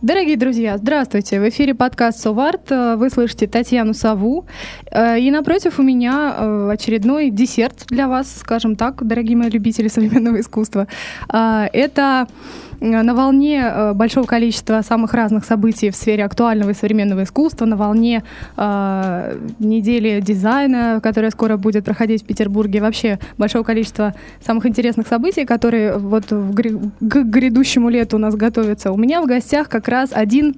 Дорогие друзья, здравствуйте! В эфире подкаст «Соварт». Вы слышите Татьяну Саву. Э, и напротив у меня э, очередной десерт для вас, скажем так, дорогие мои любители современного искусства. Э, это Э, на волне э, большого количества самых разных событий в сфере актуального и современного искусства, на волне э, недели дизайна, которая скоро будет проходить в Петербурге, вообще большого количества самых интересных событий, которые вот в, к грядущему лету у нас готовятся. У меня в гостях как раз один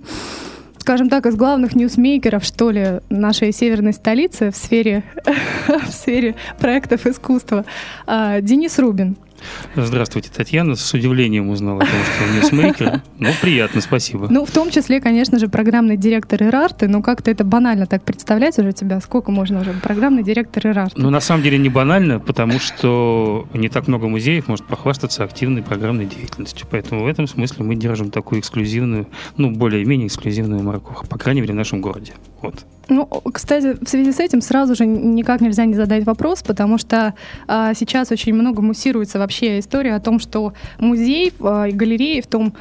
скажем так, из главных ньюсмейкеров, что ли, нашей северной столицы в сфере, в сфере проектов искусства, э, Денис Рубин. Здравствуйте, Татьяна. С удивлением узнала о том, что вы ньюсмейкер. Ну, приятно, спасибо. Ну, в том числе, конечно же, программный директор Ирарты. Но как-то это банально так представлять уже тебя. Сколько можно уже? Программный директор Ирарты. Ну, на самом деле не банально, потому что не так много музеев может похвастаться активной программной деятельностью. Поэтому в этом смысле мы держим такую эксклюзивную, ну, более-менее эксклюзивную марку. По крайней мере, в нашем городе. Вот. Ну, кстати, в связи с этим сразу же никак нельзя не задать вопрос, потому что а, сейчас очень много муссируется вообще история о том, что музей а, галереи в том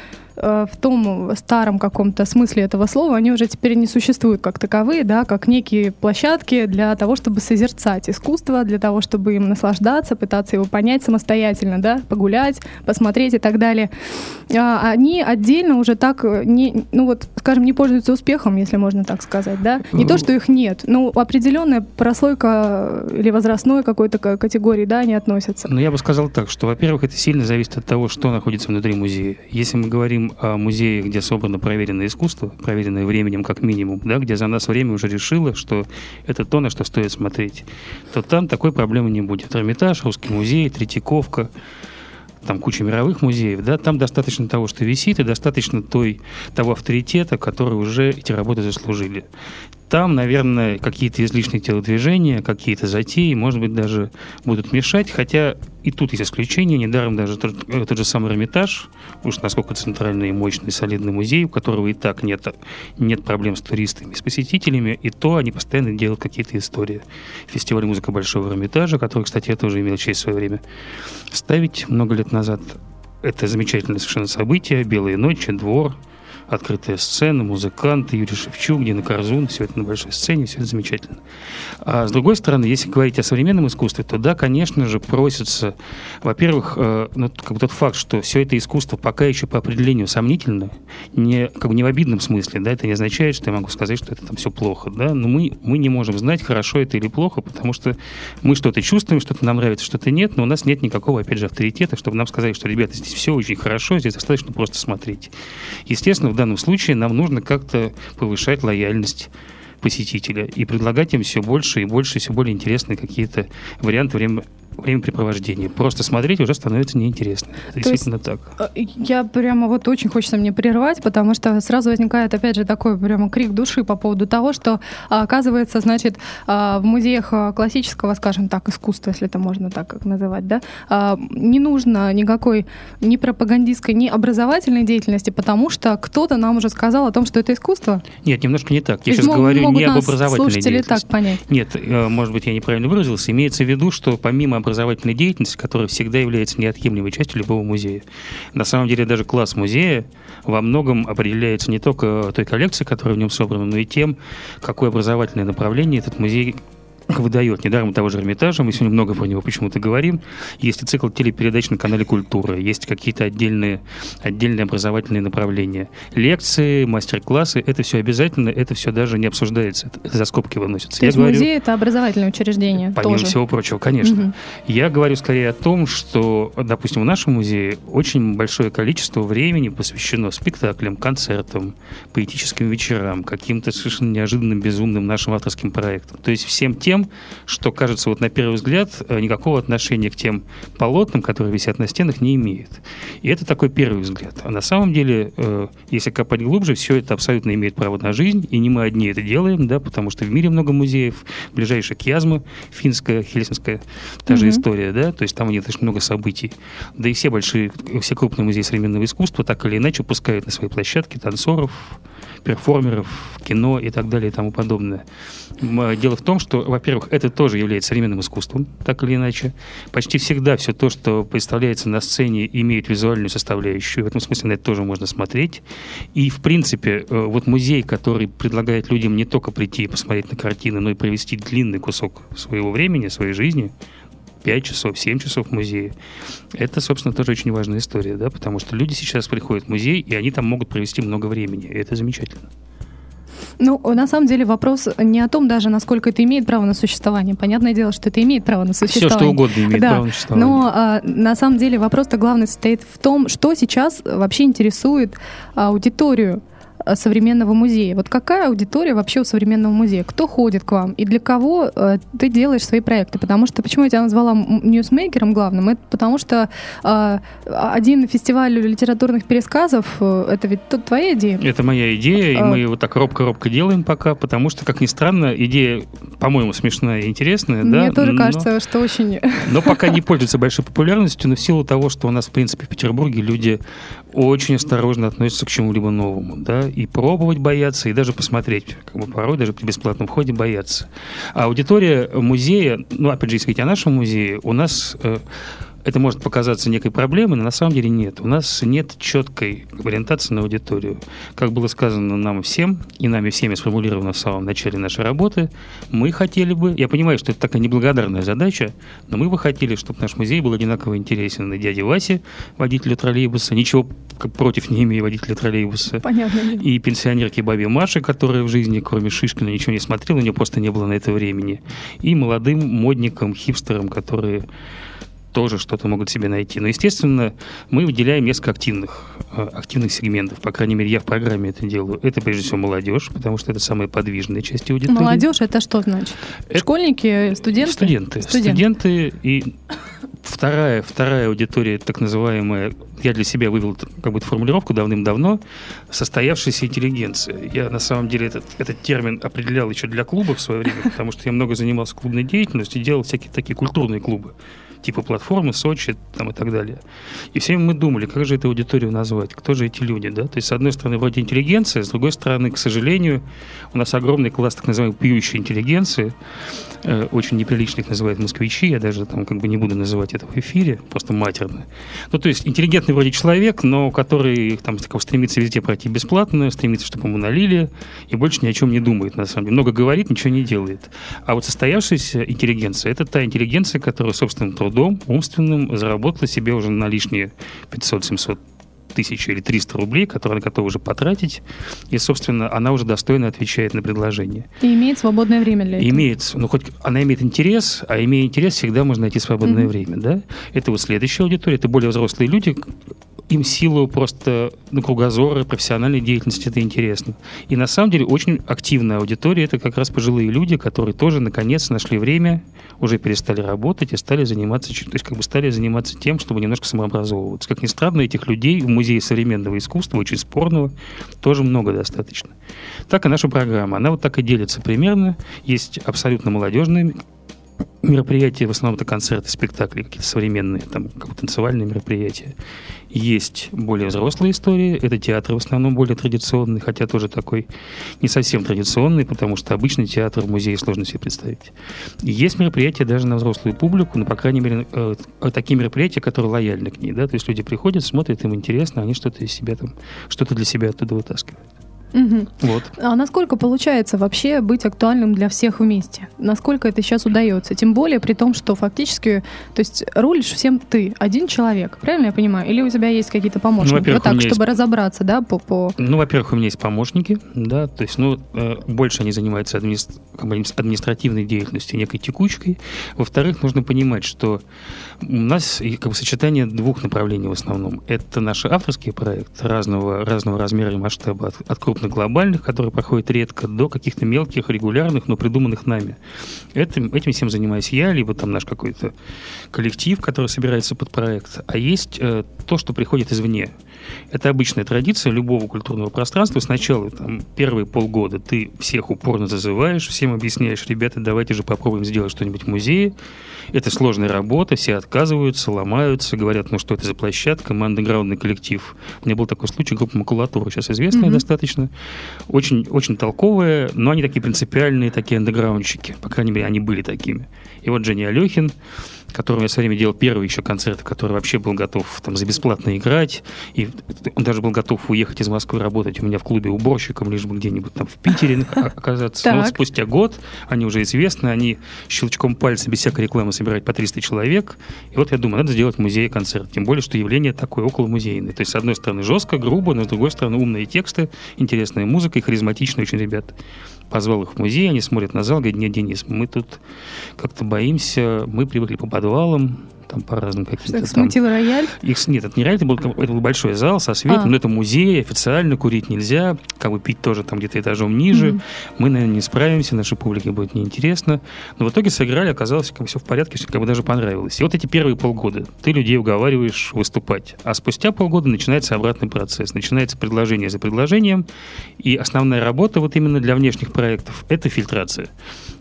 Э, в том старом каком-то смысле этого слова, они уже теперь не существуют как таковые, да, как некие площадки для того, чтобы созерцать искусство, для того, чтобы им наслаждаться, пытаться его понять самостоятельно, да, погулять, посмотреть и так далее. А они отдельно уже так не, ну вот, скажем, не пользуются успехом, если можно так сказать, да. Не то, что их нет, но определенная прослойка или возрастной какой-то категории, да, они относятся. Ну, я бы сказал так, что, во-первых, это сильно зависит от того, что находится внутри музея. Если мы говорим о музее, где собрано проверенное искусство, проверенное временем как минимум, да, где за нас время уже решило, что это то, на что стоит смотреть, то там такой проблемы не будет. Эрмитаж, Русский музей, Третьяковка, там куча мировых музеев, да, там достаточно того, что висит, и достаточно той, того авторитета, который уже эти работы заслужили. Там, наверное, какие-то излишние телодвижения, какие-то затеи, может быть, даже будут мешать, хотя и тут есть исключения. Недаром даже тот, тот же самый Эрмитаж, уж насколько центральный, мощный, солидный музей, у которого и так нет, нет проблем с туристами, с посетителями, и то они постоянно делают какие-то истории. Фестиваль «Музыка Большого Эрмитажа», который, кстати, я тоже имел честь в свое время ставить много лет назад, это замечательное совершенно событие. «Белые ночи», «Двор», открытая сцена, музыканты, Юрий Шевчук, Дина Корзун, все это на большой сцене, все это замечательно. А с другой стороны, если говорить о современном искусстве, то да, конечно же, просится, во-первых, э, ну, как бы тот факт, что все это искусство пока еще по определению сомнительно, не, как бы не в обидном смысле, да, это не означает, что я могу сказать, что это там все плохо, да, но мы, мы не можем знать, хорошо это или плохо, потому что мы что-то чувствуем, что-то нам нравится, что-то нет, но у нас нет никакого, опять же, авторитета, чтобы нам сказать, что, ребята, здесь все очень хорошо, здесь достаточно просто смотреть. Естественно, в данном случае нам нужно как-то повышать лояльность посетителя и предлагать им все больше и больше, все более интересные какие-то варианты время, времяпрепровождения. Просто смотреть уже становится неинтересно. То действительно так. Э, я прямо вот очень хочется мне прервать, потому что сразу возникает, опять же, такой прямо крик души по поводу того, что а, оказывается, значит, а, в музеях а, классического, скажем так, искусства, если это можно так как называть, да, не нужно никакой ни пропагандистской, ни образовательной деятельности, потому что кто-то нам уже сказал о том, что это искусство. Нет, немножко не так. Я сейчас говорю не об образовательной деятельности. так понять. Нет, э, может быть, я неправильно выразился. Имеется в виду, что помимо образовательной деятельности, которая всегда является неотъемлемой частью любого музея. На самом деле даже класс музея во многом определяется не только той коллекцией, которая в нем собрана, но и тем, какое образовательное направление этот музей выдает. Недаром того же Эрмитажа, мы сегодня много про него почему-то говорим. Есть и цикл телепередач на канале «Культура», есть какие-то отдельные, отдельные образовательные направления. Лекции, мастер-классы, это все обязательно, это все даже не обсуждается, это за скобки выносится. То есть говорю, музей – это образовательное учреждение Помимо тоже. всего прочего, конечно. Угу. Я говорю скорее о том, что, допустим, в нашем музее очень большое количество времени посвящено спектаклям, концертам, поэтическим вечерам, каким-то совершенно неожиданным, безумным нашим авторским проектам. То есть всем тем, тем, что, кажется, вот на первый взгляд э, никакого отношения к тем полотнам, которые висят на стенах, не имеет. И это такой первый взгляд. А на самом деле, э, если копать глубже, все это абсолютно имеет право на жизнь, и не мы одни это делаем, да, потому что в мире много музеев, ближайшая Кьязма, финская, хельсинская, та же mm-hmm. история, да, то есть там нет очень много событий. Да и все большие, все крупные музеи современного искусства так или иначе пускают на свои площадки танцоров, перформеров, кино и так далее и тому подобное. Дело в том, что, во-первых, это тоже является современным искусством, так или иначе. Почти всегда все то, что представляется на сцене, имеет визуальную составляющую. В этом смысле на это тоже можно смотреть. И, в принципе, э, вот музей, который предлагает людям не только прийти и посмотреть на картины, но и провести длинный кусок своего времени, своей жизни, 5 часов, 7 часов в музее. Это, собственно, тоже очень важная история, да, потому что люди сейчас приходят в музей, и они там могут провести много времени, и это замечательно. Ну, на самом деле вопрос не о том даже, насколько это имеет право на существование. Понятное дело, что это имеет право на существование. Все, что угодно имеет да. право на существование. Но а, на самом деле вопрос-то главный состоит в том, что сейчас вообще интересует аудиторию Э, современного музея. Вот какая аудитория вообще у современного музея? Кто ходит к вам? И для кого э, ты делаешь свои проекты? Потому что, почему я тебя назвала ньюсмейкером главным? Это потому что э, один фестиваль литературных пересказов, э, это ведь тут твоя идея? Это моя идея, и а... мы его так робко-робко делаем пока, потому что, как ни странно, идея, по-моему, смешная и интересная. Мне да? тоже но... кажется, что очень... Но пока не пользуется большой популярностью, но в силу того, что у нас, в принципе, в Петербурге люди очень осторожно относятся к чему-либо новому, да, и пробовать боятся, и даже посмотреть, как бы порой даже при бесплатном входе боятся. А аудитория музея, ну, опять же, если говорить о нашем музее, у нас э, это может показаться некой проблемой, но на самом деле нет. У нас нет четкой ориентации на аудиторию. Как было сказано нам всем, и нами всеми сформулировано в самом начале нашей работы, мы хотели бы, я понимаю, что это такая неблагодарная задача, но мы бы хотели, чтобы наш музей был одинаково интересен и дяде Васе, водителю троллейбуса, ничего против не имею водителя троллейбуса, Понятно. и пенсионерки бабе Маше, которая в жизни, кроме Шишкина, ничего не смотрела, у нее просто не было на это времени, и молодым модникам, хипстерам, которые тоже что-то могут себе найти. Но, естественно, мы выделяем несколько активных, э, активных сегментов. По крайней мере, я в программе это делаю. Это, прежде всего, молодежь, потому что это самая подвижная часть аудитории. Молодежь – это что значит? Это Школьники, студенты? Студенты. Студенты. студенты и вторая, вторая аудитория, так называемая, я для себя вывел как бы формулировку давным-давно, состоявшаяся интеллигенция. Я на самом деле этот, этот термин определял еще для клубов в свое время, потому что я много занимался клубной деятельностью, делал всякие такие культурные клубы типа платформы, Сочи там, и так далее. И все мы думали, как же эту аудиторию назвать, кто же эти люди, да? То есть, с одной стороны, вроде интеллигенция, с другой стороны, к сожалению, у нас огромный класс так называемой пьющей интеллигенции, э, очень неприлично их называют москвичи, я даже там как бы не буду называть это в эфире, просто матерно. Ну, то есть, интеллигентный вроде человек, но который там такого, стремится везде пройти бесплатно, стремится, чтобы ему налили, и больше ни о чем не думает, на самом деле. Много говорит, ничего не делает. А вот состоявшаяся интеллигенция, это та интеллигенция, которая собственным трудом умственным заработала себе уже на лишние 500-700 тысяч или 300 рублей, которые она готова уже потратить, и, собственно, она уже достойно отвечает на предложение. И имеет свободное время для этого. Имеет, ну, хоть она имеет интерес, а имея интерес, всегда можно найти свободное mm-hmm. время, да? Это вот следующая аудитория, это более взрослые люди, им силу просто ну, кругозора, профессиональной деятельности это интересно. И на самом деле очень активная аудитория это как раз пожилые люди, которые тоже наконец нашли время, уже перестали работать и стали заниматься, то есть как бы стали заниматься тем, чтобы немножко самообразовываться. Как ни странно, этих людей в Музее современного искусства, очень спорного, тоже много достаточно. Так и наша программа. Она вот так и делится примерно. Есть абсолютно молодежные мероприятия, в основном это концерты, спектакли, какие-то современные, там, как танцевальные мероприятия. Есть более взрослые истории, это театр в основном более традиционный, хотя тоже такой не совсем традиционный, потому что обычный театр в музее сложно себе представить. есть мероприятия даже на взрослую публику, но, по крайней мере, э, такие мероприятия, которые лояльны к ней, да, то есть люди приходят, смотрят, им интересно, они что-то из себя там, что-то для себя оттуда вытаскивают. Угу. Вот. А насколько получается вообще быть актуальным для всех вместе? Насколько это сейчас удается? Тем более при том, что фактически, то есть рулишь всем ты, один человек, правильно я понимаю? Или у тебя есть какие-то помощники? Ну, вот так, чтобы есть... разобраться, да, по, по... Ну, во-первых, у меня есть помощники, да, то есть, ну, э, больше они занимаются админи... административной деятельностью, некой текучкой. Во-вторых, нужно понимать, что у нас как бы сочетание двух направлений в основном. Это наши авторские проекты разного, разного размера и масштаба, от, от крупных крупных глобальных, которые проходят редко, до каких-то мелких, регулярных, но придуманных нами. Этим, этим всем занимаюсь я, либо там наш какой-то коллектив, который собирается под проект. А есть э, то, что приходит извне. Это обычная традиция любого культурного пространства. Сначала там, первые полгода ты всех упорно зазываешь, всем объясняешь, ребята, давайте же попробуем сделать что-нибудь в музее. Это сложная работа, все отказываются, ломаются, говорят, ну что это за площадка, мы андеграундный коллектив. У меня был такой случай, группа «Макулатура», сейчас известная mm-hmm. достаточно, очень, очень толковая, но они такие принципиальные, такие андеграундщики, по крайней мере, они были такими. И вот Женя Алехин, которому я все время делал первый еще концерт, который вообще был готов там за бесплатно играть, и он даже был готов уехать из Москвы работать у меня в клубе уборщиком, лишь бы где-нибудь там в Питере оказаться. Но вот спустя год они уже известны, они щелчком пальца без всякой рекламы собирают по 300 человек, и вот я думаю, надо сделать музей концерт, тем более, что явление такое около музейное. То есть, с одной стороны, жестко, грубо, но с другой стороны, умные тексты, интересная музыка и харизматичные очень ребята позвал их в музей, они смотрят на зал, говорят, нет, Денис, мы тут как-то боимся, мы привыкли по подвалам, там по разным каким-то... Что, смутил там... рояль? Их, нет, это не рояль, это был, это был большой зал со светом, а. но это музей, официально курить нельзя, как бы пить тоже там где-то этажом ниже. Mm-hmm. Мы, наверное, не справимся, нашей публике будет неинтересно. Но в итоге сыграли, оказалось, как бы все в порядке, все как бы даже понравилось. И вот эти первые полгода ты людей уговариваешь выступать. А спустя полгода начинается обратный процесс. Начинается предложение за предложением, и основная работа вот именно для внешних проектов – это фильтрация.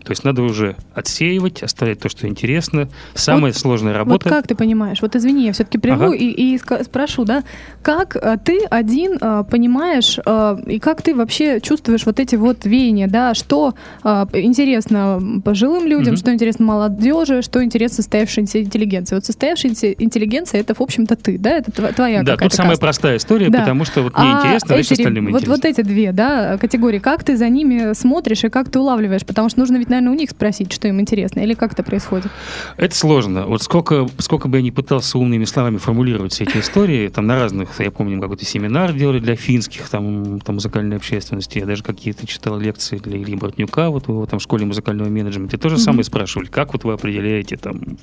То есть надо уже отсеивать, оставлять то, что интересно. Самая вот, сложная работа. Вот как ты понимаешь? Вот извини, я все-таки прерву ага. и, и спрошу, да, как а, ты один а, понимаешь а, и как ты вообще чувствуешь вот эти вот веяния, да, что а, интересно пожилым людям, угу. что интересно молодежи, что интересно состоявшейся интеллигенции. Вот состоявшаяся интеллигенция это, в общем-то, ты, да, это твоя Да, тут самая простая история, да. потому что вот мне а интересно, значит, остальным вот, интересно. Вот эти две, да, категории, как ты за ними смотришь и как ты улавливаешь, потому что нужно ведь, наверное, у них спросить, что им интересно, или как это происходит? Это сложно. Вот сколько, сколько бы я ни пытался умными словами формулировать все эти истории, там на разных, я помню, какой-то семинар делали для финских, там, там музыкальной общественности, я даже какие-то читал лекции для Ильи Бортнюка, вот в его там школе музыкального менеджмента, и то же mm-hmm. самое спрашивали, как вот вы определяете там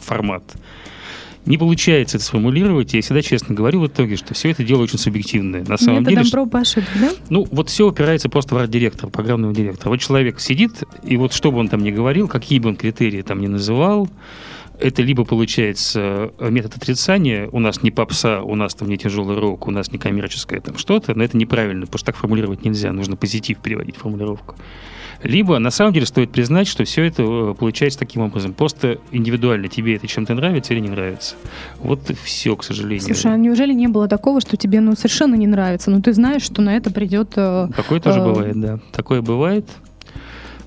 формат? Не получается это сформулировать. Я всегда честно говорю в итоге, что все это дело очень субъективное. На самом Методом деле, проб ошибок, да? Ну, вот все упирается просто в арт-директора, программного директора. Вот человек сидит, и вот что бы он там ни говорил, какие бы он критерии там ни называл, это либо получается метод отрицания, у нас не попса, у нас там не тяжелый рок, у нас не коммерческое там что-то, но это неправильно, потому что так формулировать нельзя, нужно позитив переводить формулировку. Либо на самом деле стоит признать, что все это э, получается таким образом. Просто индивидуально тебе это чем-то нравится или не нравится. Вот все, к сожалению. Слушай, а неужели не было такого, что тебе ну, совершенно не нравится? Ну ты знаешь, что на это придет... Э, Такое тоже э, бывает, да. Такое бывает.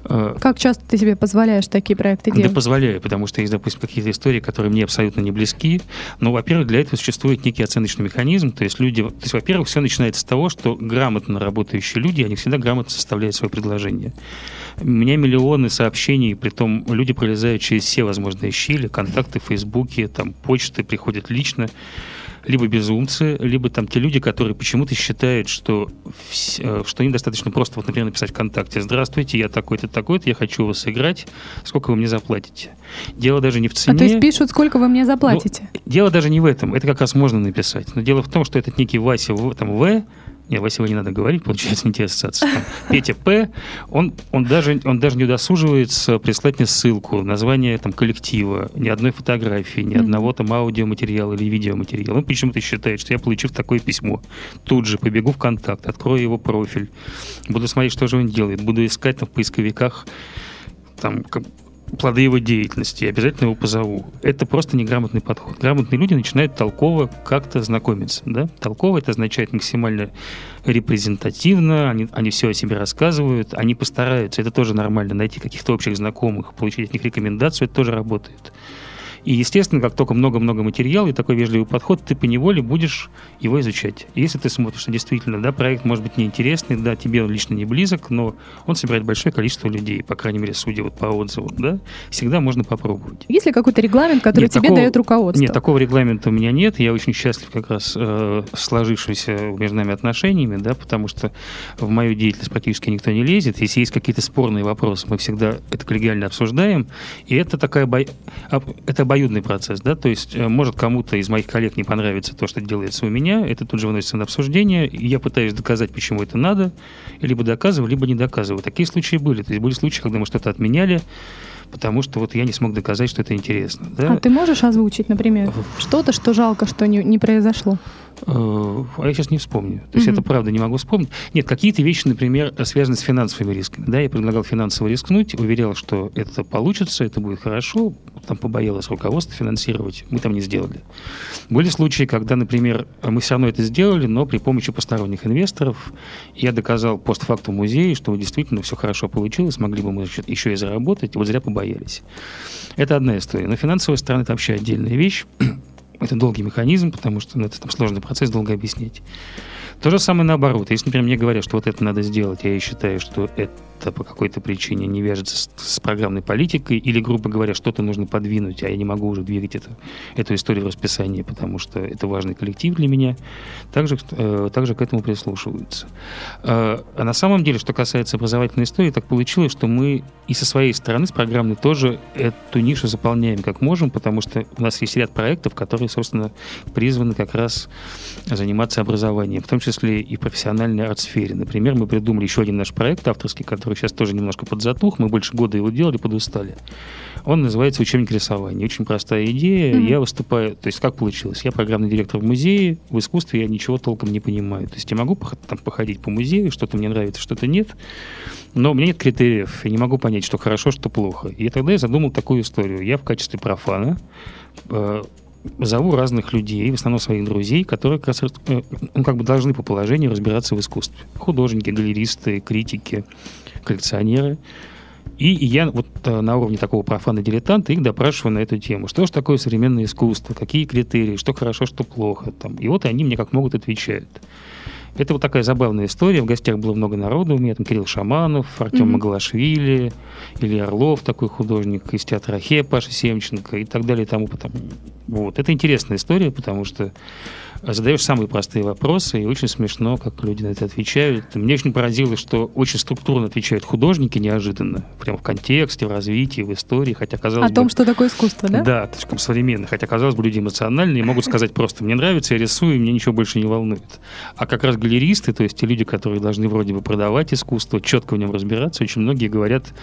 Э, как часто ты себе позволяешь такие проекты делать? Да позволяю, потому что есть, допустим, какие-то истории, которые мне абсолютно не близки. Но, во-первых, для этого существует некий оценочный механизм. То есть люди... То есть, во-первых, все начинается с того, что грамотно работающие люди, они всегда грамотно составляют свое предложение. У меня миллионы сообщений, при том люди пролезают через все возможные щели, контакты в Фейсбуке, там почты приходят лично либо безумцы, либо там те люди, которые почему-то считают, что, э, что им достаточно просто, вот, например, написать ВКонтакте «Здравствуйте, я такой-то, такой-то, я хочу вас сыграть, сколько вы мне заплатите?» Дело даже не в цене. А то есть пишут, сколько вы мне заплатите? Ну, дело даже не в этом, это как раз можно написать. Но дело в том, что этот некий Вася там, В, нет, Василия не надо говорить, получается не те ассоциации. Там, Петя П, он, он, даже, он даже не удосуживается прислать мне ссылку, название там, коллектива, ни одной фотографии, ни mm-hmm. одного там аудиоматериала или видеоматериала. Он почему-то считает, что я, получив такое письмо, тут же побегу в контакт, открою его профиль, буду смотреть, что же он делает, буду искать там, в поисковиках там, плоды его деятельности, и обязательно его позову. Это просто неграмотный подход. Грамотные люди начинают толково как-то знакомиться. Да? Толково это означает максимально репрезентативно, они, они все о себе рассказывают, они постараются, это тоже нормально, найти каких-то общих знакомых, получить от них рекомендацию, это тоже работает. И, естественно, как только много-много материала и такой вежливый подход, ты по неволе будешь его изучать. И если ты смотришь, что действительно, да, проект может быть неинтересный, да, тебе он лично не близок, но он собирает большое количество людей, по крайней мере, судя вот по отзывам, да, всегда можно попробовать. Есть ли какой-то регламент, который нет, тебе такого, дает руководство? Нет, такого регламента у меня нет. Я очень счастлив как раз э, сложившимся между нами отношениями, да, потому что в мою деятельность практически никто не лезет. Если есть какие-то спорные вопросы, мы всегда это коллегиально обсуждаем. И это такая бо... это обоюдный процесс, да, то есть э, может кому-то из моих коллег не понравится то, что делается у меня, это тут же выносится на обсуждение, и я пытаюсь доказать, почему это надо, либо доказываю, либо не доказываю. Такие случаи были, то есть были случаи, когда мы что-то отменяли, потому что вот я не смог доказать, что это интересно. Да? А ты можешь озвучить, например, что-то, что жалко, что не, не произошло? Э, а я сейчас не вспомню. То есть mm-hmm. это правда не могу вспомнить. Нет, какие-то вещи, например, связаны с финансовыми рисками. Да, я предлагал финансово рискнуть, уверял, что это получится, это будет хорошо. Там побоялось руководство финансировать. Мы там не сделали. Были случаи, когда, например, мы все равно это сделали, но при помощи посторонних инвесторов. Я доказал постфактум музею, что действительно все хорошо получилось, могли бы мы еще и заработать, вот зря побоялись. Это одна история. Но финансовая сторона – это вообще отдельная вещь. Это долгий механизм, потому что ну, это там, сложный процесс, долго объяснить. То же самое наоборот. Если, например, мне говорят, что вот это надо сделать, я считаю, что это по какой-то причине не вяжется с, с программной политикой, или, грубо говоря, что-то нужно подвинуть, а я не могу уже двигать это, эту историю в расписании, потому что это важный коллектив для меня, также, э, также к этому прислушиваются. Э, а на самом деле, что касается образовательной истории, так получилось, что мы и со своей стороны, с программной, тоже эту нишу заполняем как можем, потому что у нас есть ряд проектов, которые, собственно, призваны как раз заниматься образованием, в том числе и в профессиональной арт-сфере. Например, мы придумали еще один наш проект авторский, который который сейчас тоже немножко подзатух, мы больше года его делали, подустали. Он называется «Учебник рисования». Очень простая идея. Mm-hmm. Я выступаю... То есть как получилось? Я программный директор в музее. В искусстве я ничего толком не понимаю. То есть я могу там походить по музею, что-то мне нравится, что-то нет. Но у меня нет критериев. Я не могу понять, что хорошо, что плохо. И тогда я задумал такую историю. Я в качестве профана э, зову разных людей, в основном своих друзей, которые как, раз, э, ну, как бы должны по положению разбираться в искусстве. Художники, галеристы, критики, коллекционеры. И я вот э, на уровне такого профана дилетанта их допрашиваю на эту тему. Что же такое современное искусство? Какие критерии? Что хорошо, что плохо? Там. И вот они мне как могут отвечают. Это вот такая забавная история. В гостях было много народу. У меня там Кирилл Шаманов, Артем mm-hmm. Магалашвили, Илья Орлов, такой художник из театра Ахе, Паша Семченко и так далее и тому потом. Вот. Это интересная история, потому что задаешь самые простые вопросы, и очень смешно, как люди на это отвечают. Мне очень поразило, что очень структурно отвечают художники неожиданно, прямо в контексте, в развитии, в истории, хотя казалось О том, что такое искусство, да? Да, слишком современно, хотя казалось бы, люди эмоциональные, могут сказать просто, мне нравится, я рисую, и мне ничего больше не волнует. А как раз галеристы, то есть те люди, которые должны вроде бы продавать искусство, четко в нем разбираться, очень многие говорят,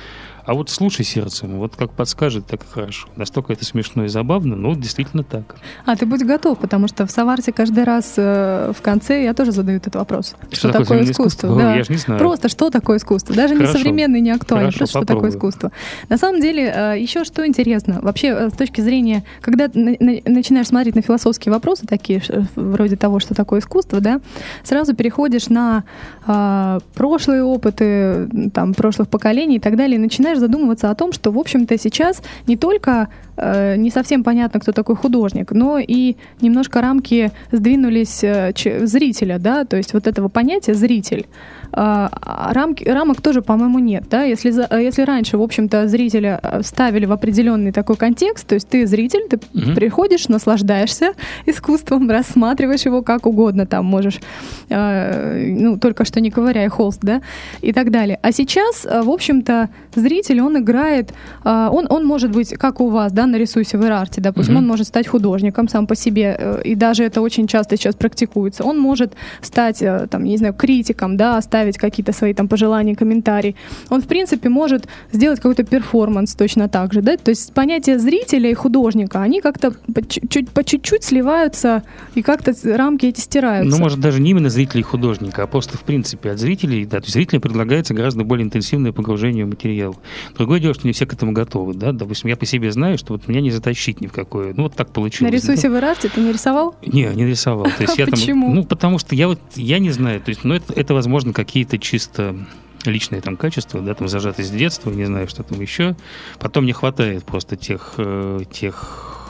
а вот слушай сердцем, вот как подскажет, так и хорошо. Настолько это смешно и забавно, но действительно так. А ты будь готов, потому что в Саварте каждый раз э, в конце я тоже задаю этот вопрос. Что, что такое, искусство? искусство? Да. Я же не знаю. Просто что такое искусство? Даже хорошо. не современный, не актуальный, хорошо, просто попробую. что такое искусство. На самом деле, э, еще что интересно, вообще э, с точки зрения, когда начинаешь смотреть на философские вопросы, такие вроде того, что такое искусство, да, сразу переходишь на э, прошлые опыты, там, прошлых поколений и так далее, и начинаешь начинаешь задумываться о том, что, в общем-то, сейчас не только э, не совсем понятно, кто такой художник, но и немножко рамки сдвинулись э, зрителя, да, то есть вот этого понятия «зритель», рамки, рамок тоже, по-моему, нет. Да? Если, если раньше, в общем-то, зрителя э, ставили в определенный такой контекст, то есть ты зритель, ты угу. приходишь, наслаждаешься искусством, рассматриваешь его как угодно, там можешь, э, ну, только что не ковыряя холст, да, и так далее. А сейчас, э, в общем-то, зритель, он играет, э, он, он может быть, как у вас, да, нарисуйся в Ирарте, допустим, угу. он может стать художником сам по себе, э, и даже это очень часто сейчас практикуется. Он может стать, э, там, не знаю, критиком, да, оставить оставить какие-то свои там пожелания, комментарии. Он, в принципе, может сделать какой-то перформанс точно так же, да, то есть понятия зрителя и художника, они как-то по чуть-чуть, по чуть-чуть сливаются и как-то рамки эти стираются. Ну, может, даже не именно зрителей и художника, а просто, в принципе, от зрителей, да, то есть зрителям предлагается гораздо более интенсивное погружение в материал. Другое дело, что не все к этому готовы, да, допустим, я по себе знаю, что вот меня не затащить ни в какое, ну, вот так получилось. Нарисуйся да? в Ирарте, ты не рисовал? Не, не рисовал. То есть я Почему? Там, ну, потому что я вот, я не знаю, то есть, ну, это, это возможно, какие какие-то чисто личные там качества, да, там зажатые с детства, не знаю, что там еще. Потом не хватает просто тех, э,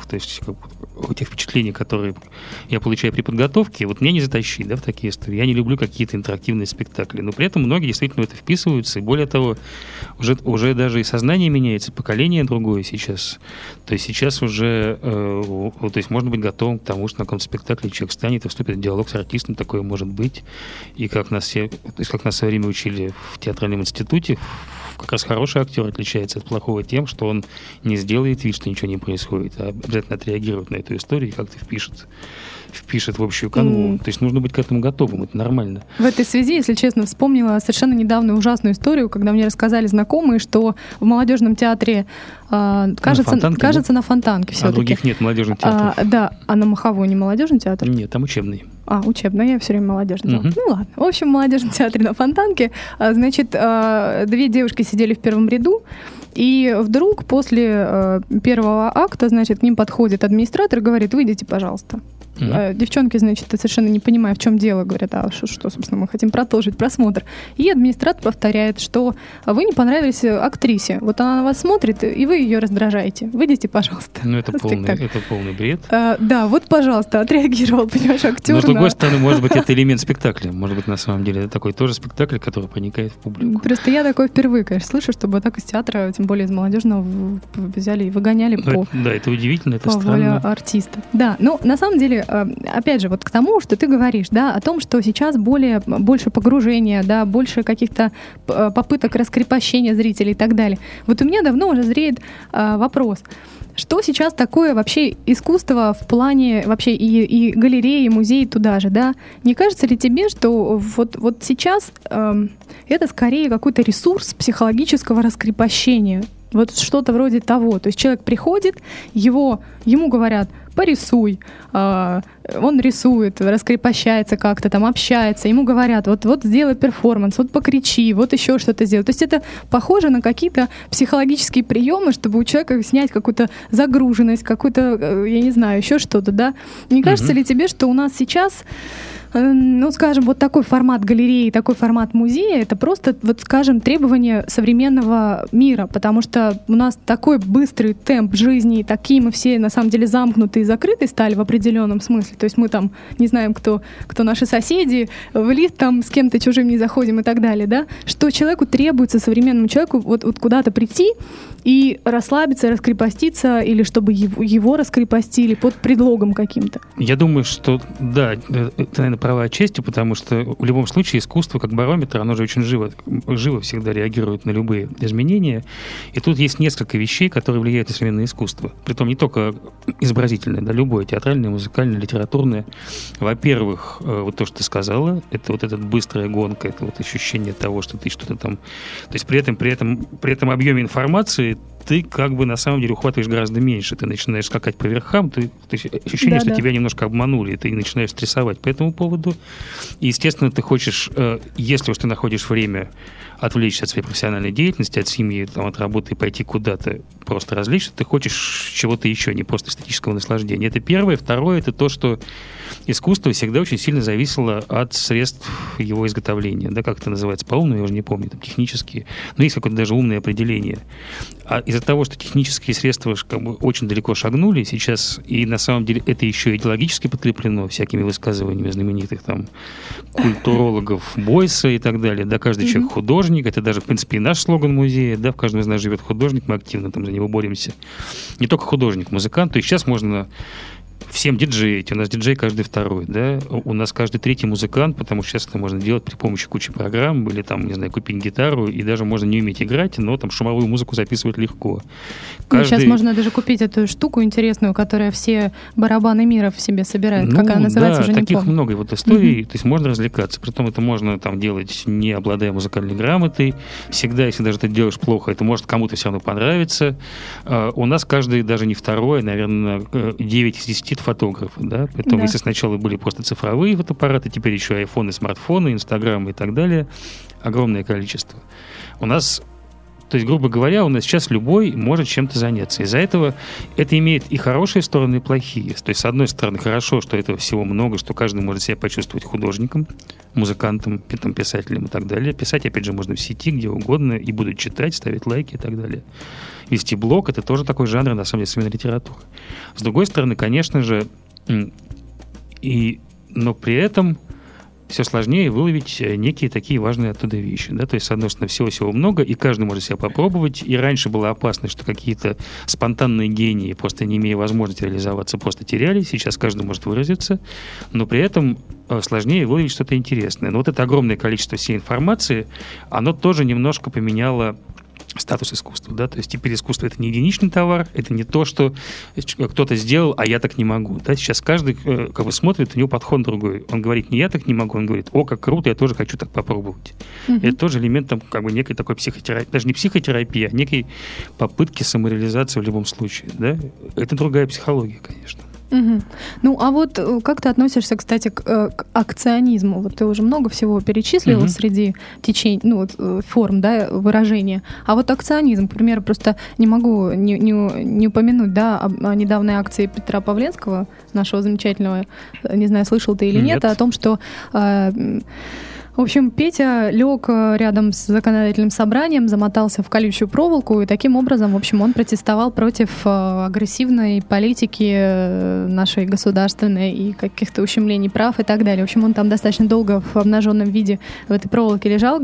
то есть как тех впечатлений, которые я получаю при подготовке, вот мне не затащить, да, в такие истории. Я не люблю какие-то интерактивные спектакли, но при этом многие действительно в это вписываются, и более того, уже, уже даже и сознание меняется, поколение другое сейчас. То есть сейчас уже, э, то есть можно быть готовым к тому, что на каком-то спектакле человек станет и вступит в диалог с артистом, такое может быть. И как нас все, то есть как нас в время учили в театральном институте, как раз хороший актер отличается от плохого тем, что он не сделает вид, что ничего не происходит, а обязательно отреагирует на эту историю и как-то впишет впишет в общую канву. Mm. То есть нужно быть к этому готовым, это нормально. В этой связи, если честно, вспомнила совершенно недавно ужасную историю, когда мне рассказали знакомые, что в молодежном театре а, кажется, на фонтанке, кажется, да? на фонтанке все-таки. А других нет молодежных театров. А, да, а на Маховой не молодежный театр? Нет, там учебный. А, учебный, я все время молодежный. Угу. Ну ладно. В общем, в молодежном театре на фонтанке, а, значит, а, две девушки сидели в первом ряду, и вдруг после э, первого акта, значит, к ним подходит администратор и говорит, выйдите, пожалуйста. Mm-hmm. Девчонки, значит, совершенно не понимая, в чем дело, говорят, а что, что, собственно, мы хотим продолжить просмотр. И администратор повторяет, что вы не понравились актрисе. Вот она на вас смотрит, и вы ее раздражаете. Выйдите, пожалуйста. Ну, это, полный, это полный бред. А, да, вот, пожалуйста, отреагировал, понимаешь, актер. Но, с другой на... стороны, может быть, это элемент спектакля. Может быть, на самом деле, это такой тоже спектакль, который проникает в публику. Просто я такое впервые, конечно, слышу, чтобы так из театра, тем более из молодежного, взяли и выгоняли ну, по... Да, это удивительно, это по странно. артиста. Да, ну, на самом деле, Э, опять же, вот к тому, что ты говоришь, да, о том, что сейчас более, больше погружения, да, больше каких-то э, попыток раскрепощения зрителей и так далее. Вот у меня давно уже зреет а, вопрос. Что сейчас такое вообще искусство в плане вообще и, и галереи, и музеи туда же, да? Не кажется ли тебе, что вот, вот сейчас э, это скорее какой-то ресурс психологического раскрепощения? Вот что-то вроде того. То есть человек приходит, его, ему говорят, порисуй. А, он рисует, раскрепощается как-то, там общается. Ему говорят, вот, вот сделай перформанс, вот покричи, вот еще что-то сделай. То есть это похоже на какие-то психологические приемы, чтобы у человека снять какую-то загруженность, какую-то, э, я не знаю, еще что-то, да? Не кажется mm-hmm. ли тебе, что у нас сейчас ну, скажем, вот такой формат галереи, такой формат музея, это просто, вот, скажем, требование современного мира, потому что у нас такой быстрый темп жизни, такие мы все, на самом деле, замкнутые и закрытые стали в определенном смысле. То есть мы там не знаем, кто, кто наши соседи, в лифт там с кем-то чужим не заходим и так далее, да, что человеку требуется, современному человеку, вот, вот куда-то прийти и расслабиться, раскрепоститься, или чтобы его, его раскрепостили под предлогом каким-то. Я думаю, что, да, э, это, наверное, права отчасти, потому что в любом случае искусство как барометр, оно же очень живо, живо всегда реагирует на любые изменения. И тут есть несколько вещей, которые влияют на современное искусство. Притом не только изобразительное, да, любое, театральное, музыкальное, литературное. Во-первых, э, вот то, что ты сказала, это вот эта быстрая гонка, это вот ощущение того, что ты что-то там... То есть при этом, при этом, при этом объеме информации ты как бы на самом деле ухватываешь гораздо меньше. Ты начинаешь скакать по верхам, ты, ты ощущение, да, что да. тебя немножко обманули, и ты начинаешь стрессовать по этому поводу. И, естественно, ты хочешь, э, если уж ты находишь время отвлечься от своей профессиональной деятельности, от семьи, там, от работы и пойти куда-то просто развлечься, ты хочешь чего-то еще, не просто эстетического наслаждения. Это первое. Второе, это то, что искусство всегда очень сильно зависело от средств его изготовления, да, как это называется, по-умному, я уже не помню, там, технические, но есть какое-то даже умное определение. А из-за того, что технические средства как бы очень далеко шагнули сейчас, и на самом деле это еще идеологически подкреплено всякими высказываниями знаменитых там культурологов Бойса и так далее, да, каждый человек художник, это даже, в принципе, и наш слоган музея, да, в каждом из нас живет художник, мы активно там за него боремся. Не только художник, музыкант, то есть сейчас можно всем диджеить. У нас диджей каждый второй, да. У нас каждый третий музыкант, потому что сейчас это можно делать при помощи кучи программ, или там, не знаю, купить гитару, и даже можно не уметь играть, но там шумовую музыку записывать легко. Каждый... Ну, сейчас можно даже купить эту штуку интересную, которая все барабаны мира в себе собирает. Ну, как она называется, да, уже таких не помню. много вот историй, mm-hmm. то есть можно развлекаться. Притом это можно там делать, не обладая музыкальной грамотой. Всегда, если даже ты делаешь плохо, это может кому-то все равно понравиться. Uh, у нас каждый, даже не второй, наверное, 9 из 10 10 фотографов, да, поэтому да. если сначала были просто цифровые фотоаппараты, теперь еще айфоны, смартфоны, инстаграмы и так далее, огромное количество. У нас то есть, грубо говоря, у нас сейчас любой может чем-то заняться. Из-за этого это имеет и хорошие стороны, и плохие. То есть, с одной стороны, хорошо, что этого всего много, что каждый может себя почувствовать художником, музыкантом, там, писателем и так далее. Писать, опять же, можно в сети, где угодно, и будут читать, ставить лайки и так далее. Вести блог — это тоже такой жанр, на самом деле, современной литературы. С другой стороны, конечно же, и, но при этом все сложнее выловить э, некие такие важные оттуда вещи. Да? То есть, с одной стороны, всего-всего много, и каждый может себя попробовать. И раньше было опасно, что какие-то спонтанные гении, просто не имея возможности реализоваться, просто теряли. Сейчас каждый может выразиться. Но при этом э, сложнее выловить что-то интересное. Но вот это огромное количество всей информации, оно тоже немножко поменяло статус искусства, да, то есть теперь искусство это не единичный товар, это не то, что кто-то сделал, а я так не могу, да, сейчас каждый э, как бы смотрит, у него подход другой, он говорит, не я так не могу, он говорит, о, как круто, я тоже хочу так попробовать. Угу. Это тоже элемент там, как бы некой такой психотерапии, даже не психотерапии, а некой попытки самореализации в любом случае, да, это другая психология, конечно. Угу. Ну, а вот э, как ты относишься, кстати, к, э, к акционизму? Вот ты уже много всего перечислила угу. среди течений, ну, вот, э, форм, да, выражения. А вот акционизм, к примеру, просто не могу не, не, не упомянуть, да, о, о недавней акции Петра Павленского, нашего замечательного, не знаю, слышал ты или нет, нет о том, что э, в общем, Петя лег э, рядом с законодательным собранием, замотался в колючую проволоку, и таким образом, в общем, он протестовал против э, агрессивной политики э, нашей государственной и каких-то ущемлений прав и так далее. В общем, он там достаточно долго в обнаженном виде в этой проволоке лежал.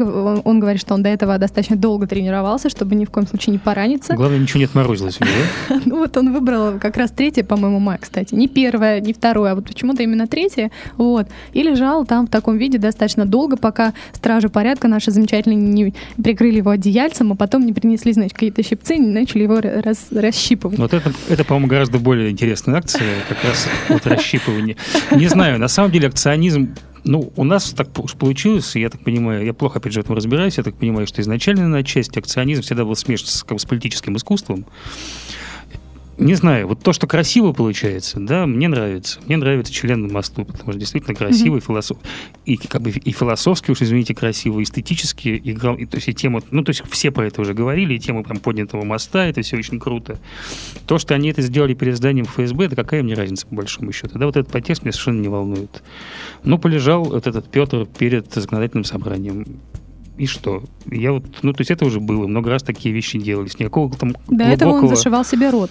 Он говорит, что он до этого достаточно долго тренировался, чтобы ни в коем случае не пораниться. Главное, ничего не отморозилось у него. Ну вот он выбрал как раз третье, по-моему, мая, кстати. Не первое, не второе, а вот почему-то именно третье. Вот. И лежал там в таком виде достаточно долго, пока стражи порядка наши замечательные не прикрыли его одеяльцем, а потом не принесли, значит, какие-то щипцы и начали его раз, расщипывать. Вот это, это, по-моему, гораздо более интересная акция, как раз вот расщипывание. Не знаю, на самом деле акционизм ну, у нас так получилось, я так понимаю, я плохо, опять же, в этом разбираюсь, я так понимаю, что изначально на часть акционизм всегда был смешан с, как с политическим искусством не знаю, вот то, что красиво получается, да, мне нравится. Мне нравится член на мосту, потому что действительно красиво mm-hmm. философ... и, как бы, и философски, уж извините, красиво, и эстетически, и, и, то есть и тема, ну, то есть все про это уже говорили, и тема прям поднятого моста, это все очень круто. То, что они это сделали перед зданием ФСБ, это какая мне разница, по большому счету, да, вот этот подтекст меня совершенно не волнует. Ну, полежал вот этот Петр перед законодательным собранием и что? Я вот, ну, то есть это уже было, много раз такие вещи делались, никакого там До глубокого... этого он зашивал себе рот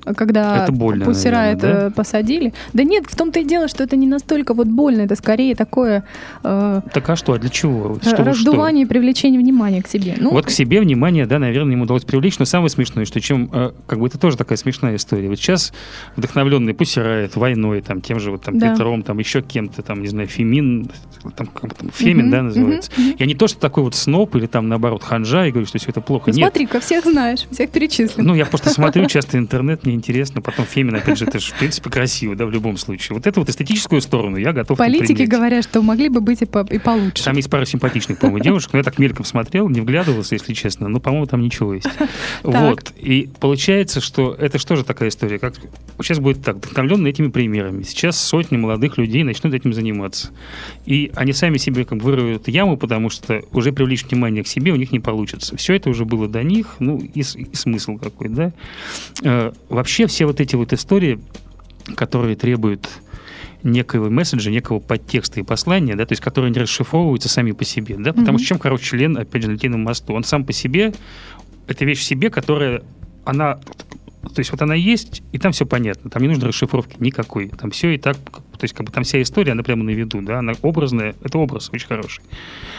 когда это больно, Пусера наверное, это да? посадили. Да нет, в том-то и дело, что это не настолько вот больно, это скорее такое... Э, так а что, а для чего? Что, раздувание что? и привлечение внимания к себе. Ну, вот к себе внимание, да, наверное, ему удалось привлечь, но самое смешное, что чем, э, как бы это тоже такая смешная история. Вот сейчас вдохновленный Пусера войной, там, тем же вот там да. Петром, там, еще кем-то, там, не знаю, Фемин, там, как там Фемин, uh да, называется. uh Я не то, что такой вот сноп или там, наоборот, ханжа, и говорю, что все это плохо. Ну, смотри-ка, всех знаешь, всех перечислил. Ну, я просто смотрю часто интернет, мне интересно. Потом Фемин, опять же, это же, в принципе, красиво, да, в любом случае. Вот эту вот эстетическую сторону я готов Политики говорят, что могли бы быть и, по и получше. Там есть пара симпатичных, по-моему, девушек, но я так мельком смотрел, не вглядывался, если честно, но, по-моему, там ничего есть. Вот. И получается, что это что же такая история? Как... Сейчас будет так, вдохновлен этими примерами. Сейчас сотни молодых людей начнут этим заниматься. И они сами себе как бы вырывают яму, потому что уже привлечь внимание к себе у них не получится. Все это уже было до них, ну и, и смысл какой, да. Вообще все вот эти вот истории, которые требуют некого месседжа, некого подтекста и послания, да, то есть которые не расшифровываются сами по себе, да, потому mm-hmm. что чем короче член, опять же, на литейном мосту, он сам по себе, это вещь в себе, которая, она то есть вот она есть, и там все понятно. Там не нужно расшифровки никакой. Там все и так, то есть как бы там вся история, она прямо на виду, да, она образная, это образ очень хороший.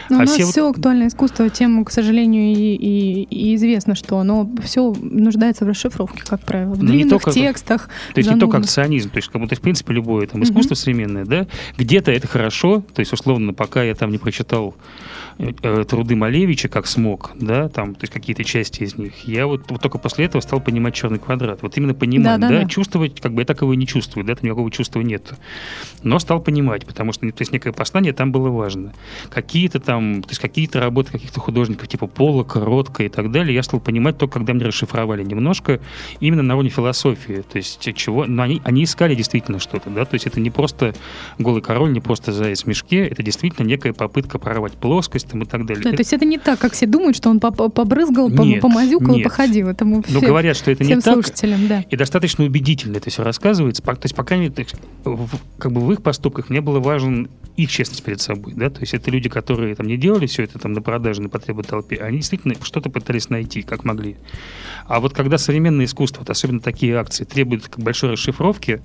Но а у нас все, все вот... актуальное искусство, тем, к сожалению, и, и, и известно, что оно все нуждается в расшифровке, как правило, в Но длинных только, текстах. То есть занудных. не только акционизм, то есть, как бы, то есть в принципе, любое там искусство угу. современное, да, где-то это хорошо, то есть, условно, пока я там не прочитал Э, труды Малевича, как смог, да, там, то есть какие-то части из них, я вот, вот только после этого стал понимать черный квадрат. Вот именно понимать, да, да, да, да. чувствовать, как бы я так его и не чувствую, да, там никакого чувства нет. Но стал понимать, потому что, то есть некое послание там было важно. Какие-то там, то есть какие-то работы каких-то художников, типа Полока, Ротко и так далее, я стал понимать только когда мне расшифровали немножко именно на уровне философии, то есть чего, но они, они искали действительно что-то, да, то есть это не просто голый король, не просто заяц в мешке, это действительно некая попытка прорвать плоскость, там, и так далее. Да, это... то есть это не так, как все думают, что он побрызгал, нет, помазюкал и походил. Это мы Но говорят, что это не так. Да. И достаточно убедительно это все рассказывается. То есть, пока крайней как бы в их поступках мне было важен их честность перед собой. Да? То есть это люди, которые там не делали все это там на продаже, на потребу толпе, они действительно что-то пытались найти, как могли. А вот когда современное искусство, вот особенно такие акции, требуют большой расшифровки,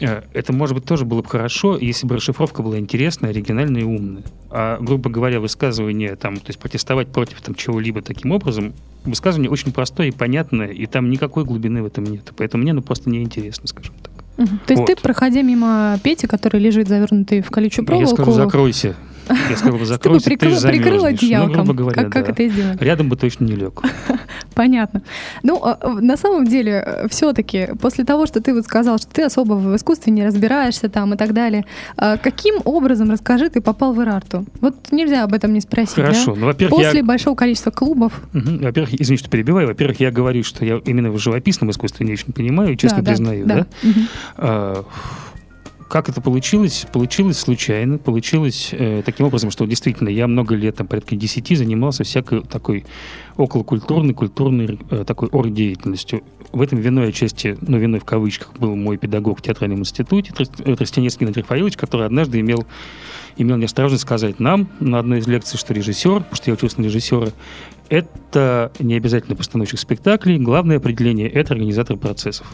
Э, это, может быть, тоже было бы хорошо, если бы расшифровка была интересная, оригинальная и умная. А, грубо говоря, высказывание, там, то есть протестовать против там, чего-либо таким образом, высказывание очень простое и понятное, и там никакой глубины в этом нет. Поэтому мне ну, просто неинтересно, скажем так. Угу. То есть вот. ты, проходя мимо Пети, который лежит завернутый в колючую проволоку... Я скажу, закройся. Я сказал бы, закройся, ты, ты же прикрыл замерзнешь. одеялком. Ну, говоря, как, как да. это сделать? Рядом бы точно не лег. Понятно. Ну, а, на самом деле, все-таки, после того, что ты вот сказал, что ты особо в искусстве не разбираешься там и так далее, а каким образом, расскажи, ты попал в Ирарту? Вот нельзя об этом не спросить, Хорошо. да? Ну, во-первых, После я... большого количества клубов. Мгм. Во-первых, извини, что перебиваю. Во-первых, я говорю, что я именно в живописном искусстве не очень понимаю, честно Да, да, признаю, да? Мгм. А, Как это получилось? Получилось случайно. Получилось э, таким образом, что действительно я много лет, там, порядка 10, занимался всякой такой околокультурной, культурной э, такой оргдеятельностью. В этом виной отчасти, ну, виной в кавычках, был мой педагог в театральном институте, э, Тростенецкий Геннадий Рафаилович, который однажды имел, имел неосторожность сказать нам на одной из лекций, что режиссер, потому что я учился на режиссера, это не обязательно постановщик спектаклей, главное определение – это организатор процессов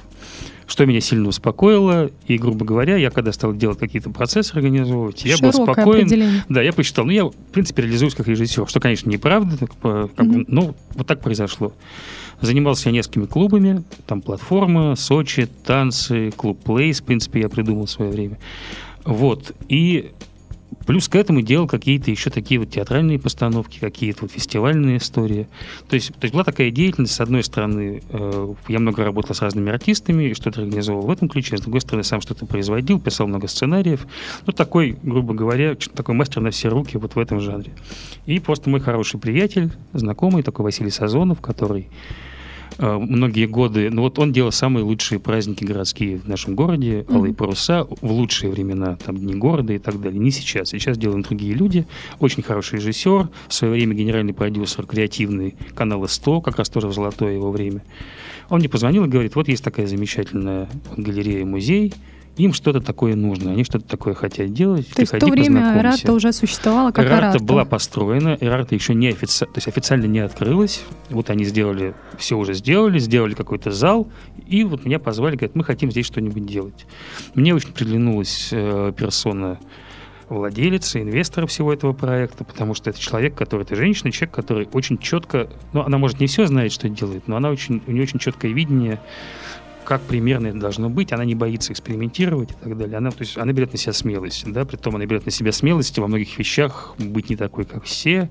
что меня сильно успокоило. И, грубо говоря, я когда стал делать какие-то процессы организовывать, я был Широкое спокоен. определение. Да, я посчитал, ну, я, в принципе, реализуюсь как режиссер, что, конечно, неправда, так, как бы, Мгм. но вот так произошло. Занимался я несколькими клубами, там платформа, Сочи, танцы, клуб Плейс, в принципе, я придумал в свое время. Вот, и плюс к этому делал какие-то еще такие вот театральные постановки, какие-то вот фестивальные истории. То есть, то есть была такая деятельность, с одной стороны, э, я много работал с разными артистами, и что-то организовал в этом ключе, с другой стороны, сам что-то производил, писал много сценариев. Ну, такой, грубо говоря, такой мастер на все руки вот в этом жанре. И просто мой хороший приятель, знакомый, такой Василий Сазонов, который многие годы, ну вот он делал самые лучшие праздники городские в нашем городе, Мгм. Алые паруса, в лучшие времена, там, Дни города и так далее. Не сейчас. Сейчас делают другие люди. Очень хороший режиссер, в свое время генеральный продюсер креативный канала 100, как раз тоже в золотое его время. Он мне позвонил и говорит, вот есть такая замечательная галерея-музей, им что-то такое нужно, они что-то такое хотят делать. То есть в то время познакомься». Ирарта уже существовала как Ирарта Ирарта. была построена, Ирарта еще не официально, то есть официально не открылась. Вот они сделали, все уже сделали, сделали какой-то зал, и вот меня позвали, говорят, мы хотим здесь что-нибудь делать. Мне очень приглянулась э, персона владелицы, инвестора всего этого проекта, потому что это человек, который, это женщина, человек, который очень четко, ну, она, может, не все знает, что делает, но она очень, у нее очень четкое видение, как примерно это должно быть, она не боится экспериментировать и так далее. Она, то есть, она берет на себя смелость, да, при том она берет на себя смелость во многих вещах быть не такой, как все,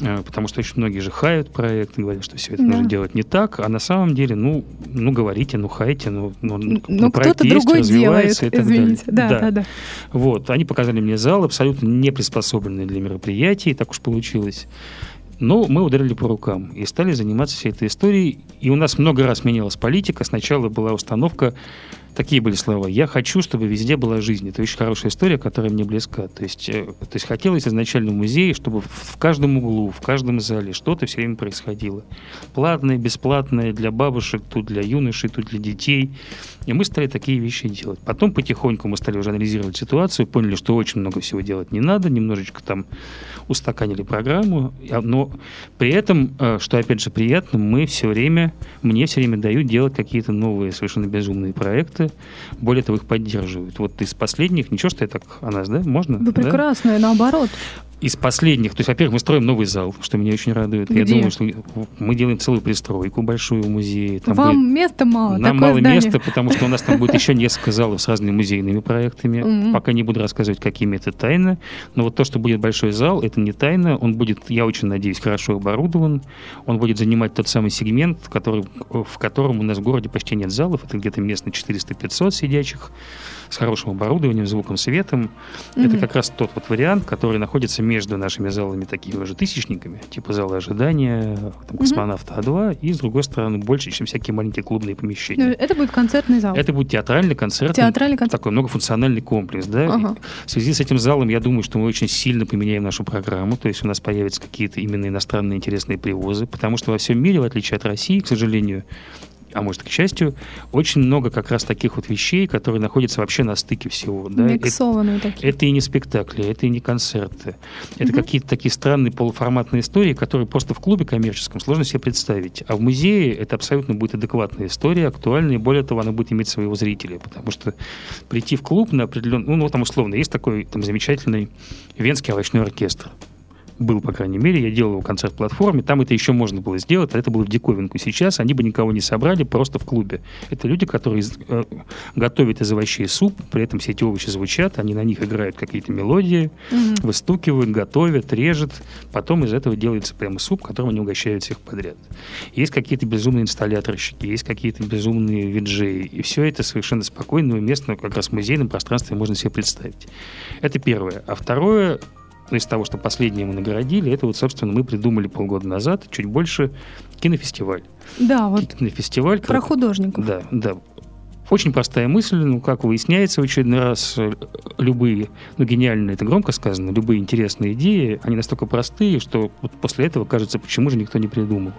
э, потому что очень многие же хают проект, говорят, что все это Да. нужно делать не так, а на самом деле, ну, ну говорите, ну хайте, ну, ну, Ну, ну, проект кто-то есть, другой делает, развивается и так извините. далее. Да, да, да. Вот, они показали мне зал, абсолютно не приспособленный для мероприятий, так уж получилось. Но мы ударили по рукам и стали заниматься всей этой историей. И у нас много раз менялась политика. Сначала была установка, такие были слова, я хочу, чтобы везде была жизнь. Это очень хорошая история, которая мне близка. То есть, э, то есть хотелось изначально в чтобы в каждом углу, в каждом зале что-то все время происходило. Платное, бесплатное, для бабушек, тут для юношей, тут для детей. И мы стали такие вещи делать. Потом потихоньку мы стали уже анализировать ситуацию, поняли, что очень много всего делать не надо, немножечко там устаканили программу, а- но при этом, э, что опять же приятно, мы все время, мне все время дают делать какие-то новые совершенно безумные проекты, более того, их поддерживают. Вот из последних, ничего, что я так о нас, да, можно? Вы Да? прекрасная, наоборот. Из последних, то есть, во-первых, мы строим новый зал, что меня очень радует. Я Где? думаю, что мы делаем целую пристройку большую в музее. Там Вам будет- места мало. нам мало здание. места, потому что у нас там будет еще несколько залов с разными музейными проектами. Пока не буду рассказывать, какими это тайна. Но вот то, что будет большой зал, это не тайна. Он будет, я очень надеюсь, хорошо оборудован. Он будет занимать тот самый сегмент, который, в котором у нас в городе почти нет залов. Это где-то мест на 400-500 сидячих с хорошим оборудованием, звуком, светом. Это Мгм. как раз тот вот вариант, который находится между нашими залами такими уже тысячниками, типа зала ожидания, там, космонавта А2, и, с другой стороны, больше, чем всякие маленькие клубные помещения. Ну, Это будет концертный зал. Это будет театральный концерт. Театральный концерт. Такой многофункциональный комплекс, да. Ага. В связи с этим залом, я думаю, что мы очень сильно поменяем нашу программу, то есть у нас появятся какие-то именно иностранные интересные привозы, потому что во всем мире, в отличие от России, к сожалению, а может, к счастью, очень много как раз таких вот вещей, которые находятся вообще на стыке всего. Да. Это- Миксованные такие. это и не спектакли, это и не концерты. Это Мгм. какие-то такие странные полуформатные истории, которые просто в клубе коммерческом сложно себе представить. А в музее это абсолютно будет адекватная история, актуальная, и более того, она будет иметь своего зрителя. Потому что прийти в клуб на определенный... Ну, ну, там условно, есть такой там замечательный венский овощной оркестр. Был, по крайней мере, я делал его концерт-платформе, там это еще можно было сделать, а это было в диковинку. Сейчас они бы никого не собрали просто в клубе. Это люди, которые э, готовят из овощей суп, при этом все эти овощи звучат, они на них играют какие-то мелодии, угу. выстукивают, готовят, режут, потом из этого делается прямо суп, которым они угощают всех подряд. Есть какие-то безумные инсталляторщики, есть какие-то безумные виджеи, и все это совершенно спокойно и уместно, как раз в музейном пространстве можно себе представить. Это первое. А второе, ну, из того, что последнее мы наградили, это вот, собственно, мы придумали полгода назад, чуть больше, кинофестиваль. Да, вот. Кинофестиваль. Про как... художников. Да, да. Очень простая мысль, ну, как выясняется в очередной раз, э, любые, ну, гениальные, это громко сказано, любые интересные идеи, они настолько простые, что вот после этого кажется, почему же никто не придумал.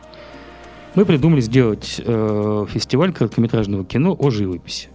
Мы придумали сделать э, фестиваль короткометражного кино о живописи.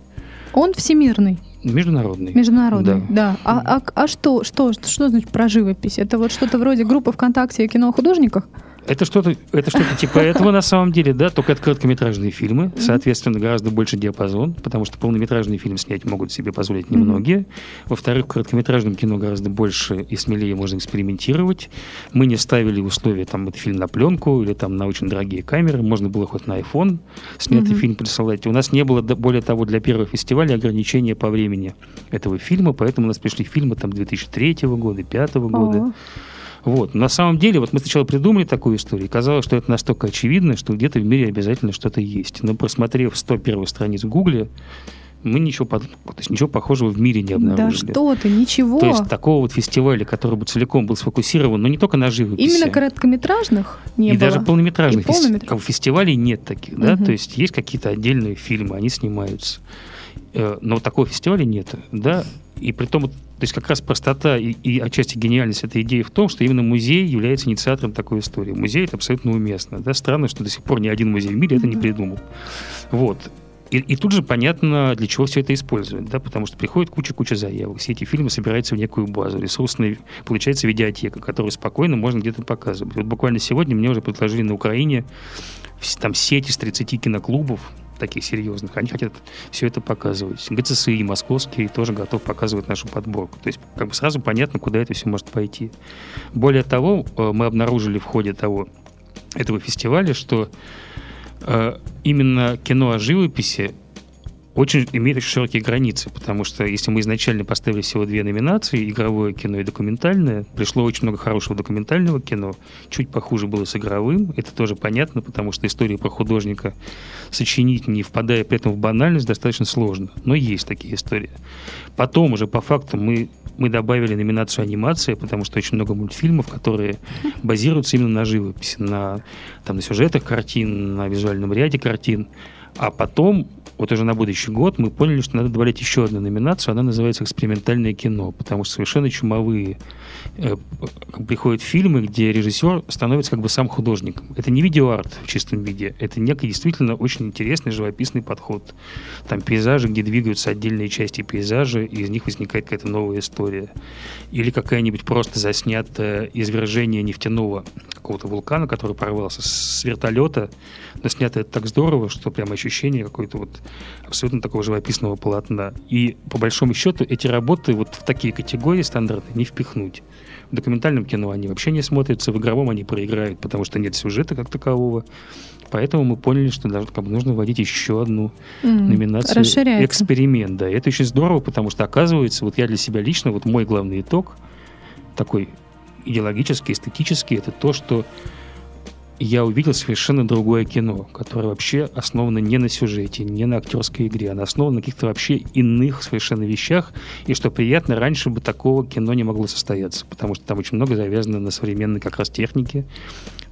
Он всемирный. Международный. Международный, да. да. А, а, а что, что, что значит про живопись? Это вот что-то вроде группы ВКонтакте кино о художниках? Это что-то, это что-то типа этого на самом деле, да, только это короткометражные фильмы, соответственно, гораздо больше диапазон, потому что полнометражный фильм снять могут себе позволить немногие. Во-вторых, в короткометражном кино гораздо больше и смелее можно экспериментировать. Мы не ставили условия, там, это фильм на пленку или там на очень дорогие камеры, можно было хоть на iPhone снятый фильм присылать. У нас не было, более того, для первого фестиваля ограничения по времени этого фильма, поэтому у нас пришли фильмы там 2003 года, 2005 года. Вот. На самом деле, вот мы сначала придумали такую историю, и казалось, что это настолько очевидно, что где-то в мире обязательно что-то есть. Но просмотрев 101 страниц в Гугле, мы ничего, то есть ничего похожего в мире не обнаружили. Да что ты, ничего. То есть такого вот фестиваля, который бы целиком был сфокусирован, но не только на живописи. Именно короткометражных не и было. даже полнометражных. И полнометражных. Фестивалей нет таких, да, угу. то есть есть какие-то отдельные фильмы, они снимаются. Э, но такого фестиваля нет, да, и при том, то есть как раз простота и, и отчасти гениальность этой идеи в том, что именно музей является инициатором такой истории. Музей это абсолютно уместно. Да? Странно, что до сих пор ни один музей в мире это не придумал. Вот. И, и тут же понятно, для чего все это используют, да, потому что приходит куча-куча заявок, все эти фильмы собираются в некую базу, ресурсная, получается видеотека, которую спокойно можно где-то показывать. Вот буквально сегодня мне уже предложили на Украине там сеть из 30 киноклубов, таких серьезных, они хотят все это показывать. ГЦСИ московский тоже готов показывать нашу подборку. То есть как бы сразу понятно, куда это все может пойти. Более того, э, мы обнаружили в ходе того, этого фестиваля, что э, именно кино о живописи очень имеет очень широкие границы, потому что если мы изначально поставили всего две номинации, игровое кино и документальное, пришло очень много хорошего документального кино, чуть похуже было с игровым, это тоже понятно, потому что историю про художника сочинить, не впадая при этом в банальность, достаточно сложно, но есть такие истории. Потом уже по факту мы мы добавили номинацию анимация, потому что очень много мультфильмов, которые базируются именно на живописи, на, там, на сюжетах картин, на визуальном ряде картин. А потом вот уже на будущий год мы поняли, что надо добавлять еще одну номинацию, она называется «Экспериментальное кино», потому что совершенно чумовые э, приходят фильмы, где режиссер становится как бы сам художником. Это не видеоарт в чистом виде, это некий действительно очень интересный живописный подход. Там пейзажи, где двигаются отдельные части пейзажа, и из них возникает какая-то новая история. Или какая-нибудь просто заснятое извержение нефтяного какого-то вулкана, который порвался с вертолета, но снято это так здорово, что прям ощущение какое-то вот абсолютно такого живописного полотна. И по большому счету эти работы вот в такие категории стандартные не впихнуть. В документальном кино они вообще не смотрятся, в игровом они проиграют, потому что нет сюжета как такового. Поэтому мы поняли, что даже как бы нужно вводить еще одну mm, номинацию эксперимент. Да, и это очень здорово, потому что оказывается, вот я для себя лично, вот мой главный итог такой идеологический, эстетический, это то, что я увидел совершенно другое кино, которое вообще основано не на сюжете, не на актерской игре, оно основано на каких-то вообще иных совершенно вещах, и что приятно, раньше бы такого кино не могло состояться, потому что там очень много завязано на современной как раз технике,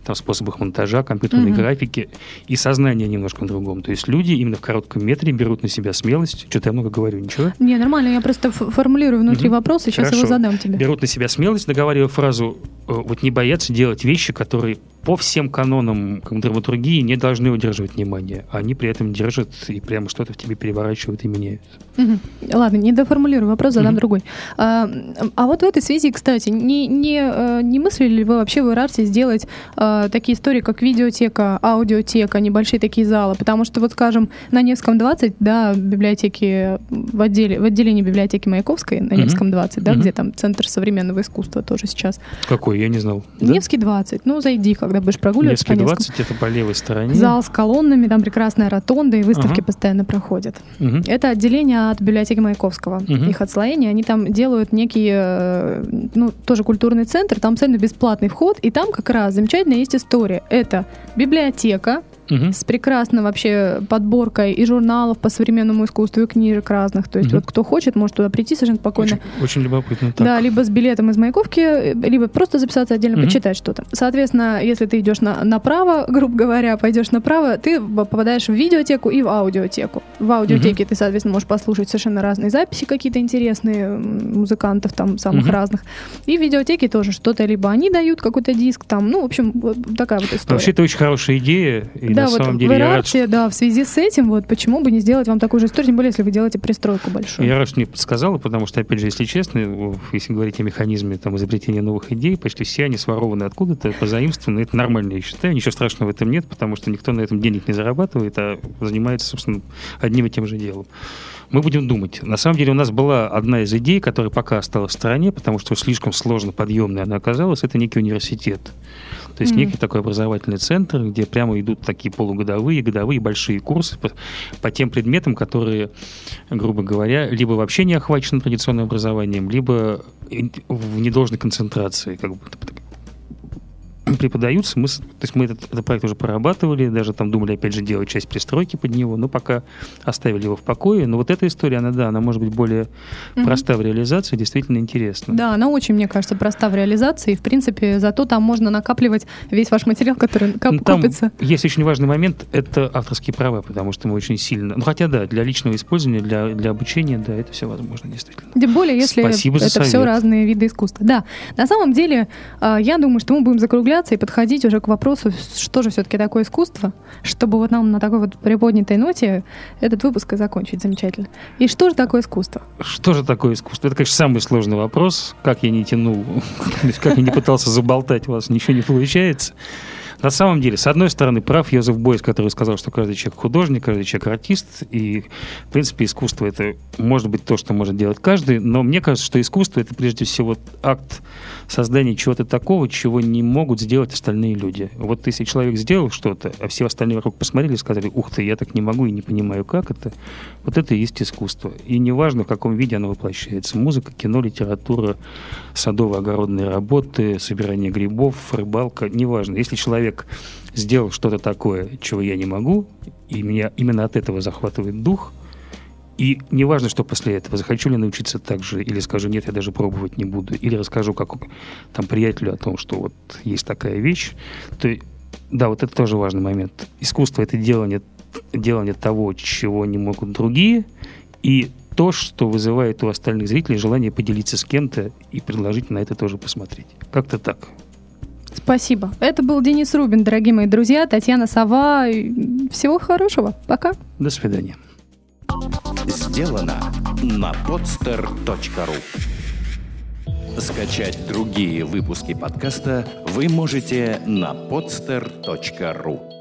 там способах монтажа, компьютерной mm-hmm. графики и сознание немножко на другом. То есть люди именно в коротком метре берут на себя смелость. Что-то я много говорю, ничего? Не, нормально, я просто формулирую внутри mm-hmm. вопрос, сейчас Хорошо. его задам тебе. Берут на себя смелость, договаривая фразу, э, вот не бояться делать вещи, которые по всем канонам драматургии не должны удерживать внимание. Они при этом держат и прямо что-то в тебе переворачивают и меняют. Угу. Ладно, не доформулирую вопрос, задам угу. другой. А, а вот в этой связи, кстати, не, не, э, не мыслили ли вы вообще в Ирарте сделать а, такие истории, как видеотека, аудиотека, небольшие такие залы? Потому что, вот скажем, на Невском 20, да, библиотеки в, отделе, в отделении библиотеки Маяковской на Невском 20, да, угу. где там Центр современного искусства тоже сейчас. Какой? Я не знал. Невский 20. Ну, зайди, когда будешь прогуливаться Невский 20 это по левой стороне. Зал с колоннами, там прекрасная ротонда, и выставки ага. постоянно проходят. Угу. Это отделение от библиотеки Маяковского. Угу. Их отслоение. Они там делают некий, э, ну, тоже культурный центр, там абсолютно бесплатный вход, и там как раз замечательная есть история. Это библиотека, угу. с прекрасной вообще подборкой и журналов по современному искусству, и книжек разных. То есть угу. вот кто хочет, может туда прийти совершенно спокойно. Очень, очень любопытно. Так. Да, либо с билетом из Маяковки, либо просто записаться отдельно, угу. почитать что-то. Соответственно, если ты идешь на, направо, грубо говоря, пойдешь направо, ты попадаешь в видеотеку и в аудиотеку. В аудиотеке угу. ты, соответственно, можешь послушать совершенно разные записи какие-то интересные музыкантов там самых угу. разных. И в видеотеке тоже что-то либо они дают какой-то диск там, ну, в общем, вот такая вот история. Вообще, это очень хорошая идея. И да, на вот самом деле в Ирарте, рад, да, в связи с этим, вот почему бы не сделать вам такую же историю, тем более, если вы делаете пристройку большую. Я рад, что мне подсказала, потому что, опять же, если честно, если говорить о механизме там, изобретения новых идей, почти все они сворованы откуда-то, позаимствованы. Это нормально, я считаю. Ничего страшного в этом нет, потому что никто на этом денег не зарабатывает, а занимается, собственно, одним и тем же делом мы будем думать. На самом деле у нас была одна из идей, которая пока осталась в стороне, потому что слишком сложно подъемная она оказалась, это некий университет. То есть mm-hmm. некий такой образовательный центр, где прямо идут такие полугодовые, годовые большие курсы по, по тем предметам, которые, грубо говоря, либо вообще не охвачены традиционным образованием, либо в недолжной концентрации, как бы преподаются. Мы, то есть мы этот, этот проект уже прорабатывали, даже там думали, опять же, делать часть пристройки под него, но пока оставили его в покое. Но вот эта история, она, да, она может быть более mm-hmm. проста в реализации, действительно интересна. Да, она очень, мне кажется, проста в реализации. И, в принципе, зато там можно накапливать весь ваш материал, который кап- ну, там копится. Есть очень важный момент, это авторские права, потому что мы очень сильно... Ну, хотя, да, для личного использования, для, для обучения, да, это все возможно, действительно. Тем более, если Спасибо это все разные виды искусства. Да, на самом деле, а, я думаю, что мы будем закругляться углубляться и подходить уже к вопросу, что же все-таки такое искусство, чтобы вот нам на такой вот приподнятой ноте этот выпуск и закончить замечательно. И что же такое искусство? Что же такое искусство? Это, конечно, самый сложный вопрос. Как я не тянул, как я не пытался заболтать вас, ничего не получается. На самом деле, с одной стороны, прав Йозеф Бойс, который сказал, что каждый человек художник, каждый человек артист, и, в принципе, искусство — это может быть то, что может делать каждый, но мне кажется, что искусство — это прежде всего акт создания чего-то такого, чего не могут сделать остальные люди. Вот если человек сделал что-то, а все остальные вокруг посмотрели и сказали, ух ты, я так не могу и не понимаю, как это, вот это и есть искусство. И неважно, в каком виде оно воплощается. Музыка, кино, литература, садово-огородные работы, собирание грибов, рыбалка, неважно. Если человек человек сделал что-то такое, чего я не могу, и меня именно от этого захватывает дух, и неважно, что после этого, захочу ли научиться так же, или скажу, нет, я даже пробовать не буду, или расскажу как там приятелю о том, что вот есть такая вещь, то да, вот это тоже важный момент. Искусство — это делание, делание того, чего не могут другие, и то, что вызывает у остальных зрителей желание поделиться с кем-то и предложить на это тоже посмотреть. Как-то так. Спасибо. Это был Денис Рубин, дорогие мои друзья, Татьяна Сова. Всего хорошего. Пока. До свидания. Сделано на podster.ru Скачать другие выпуски подкаста вы можете на podster.ru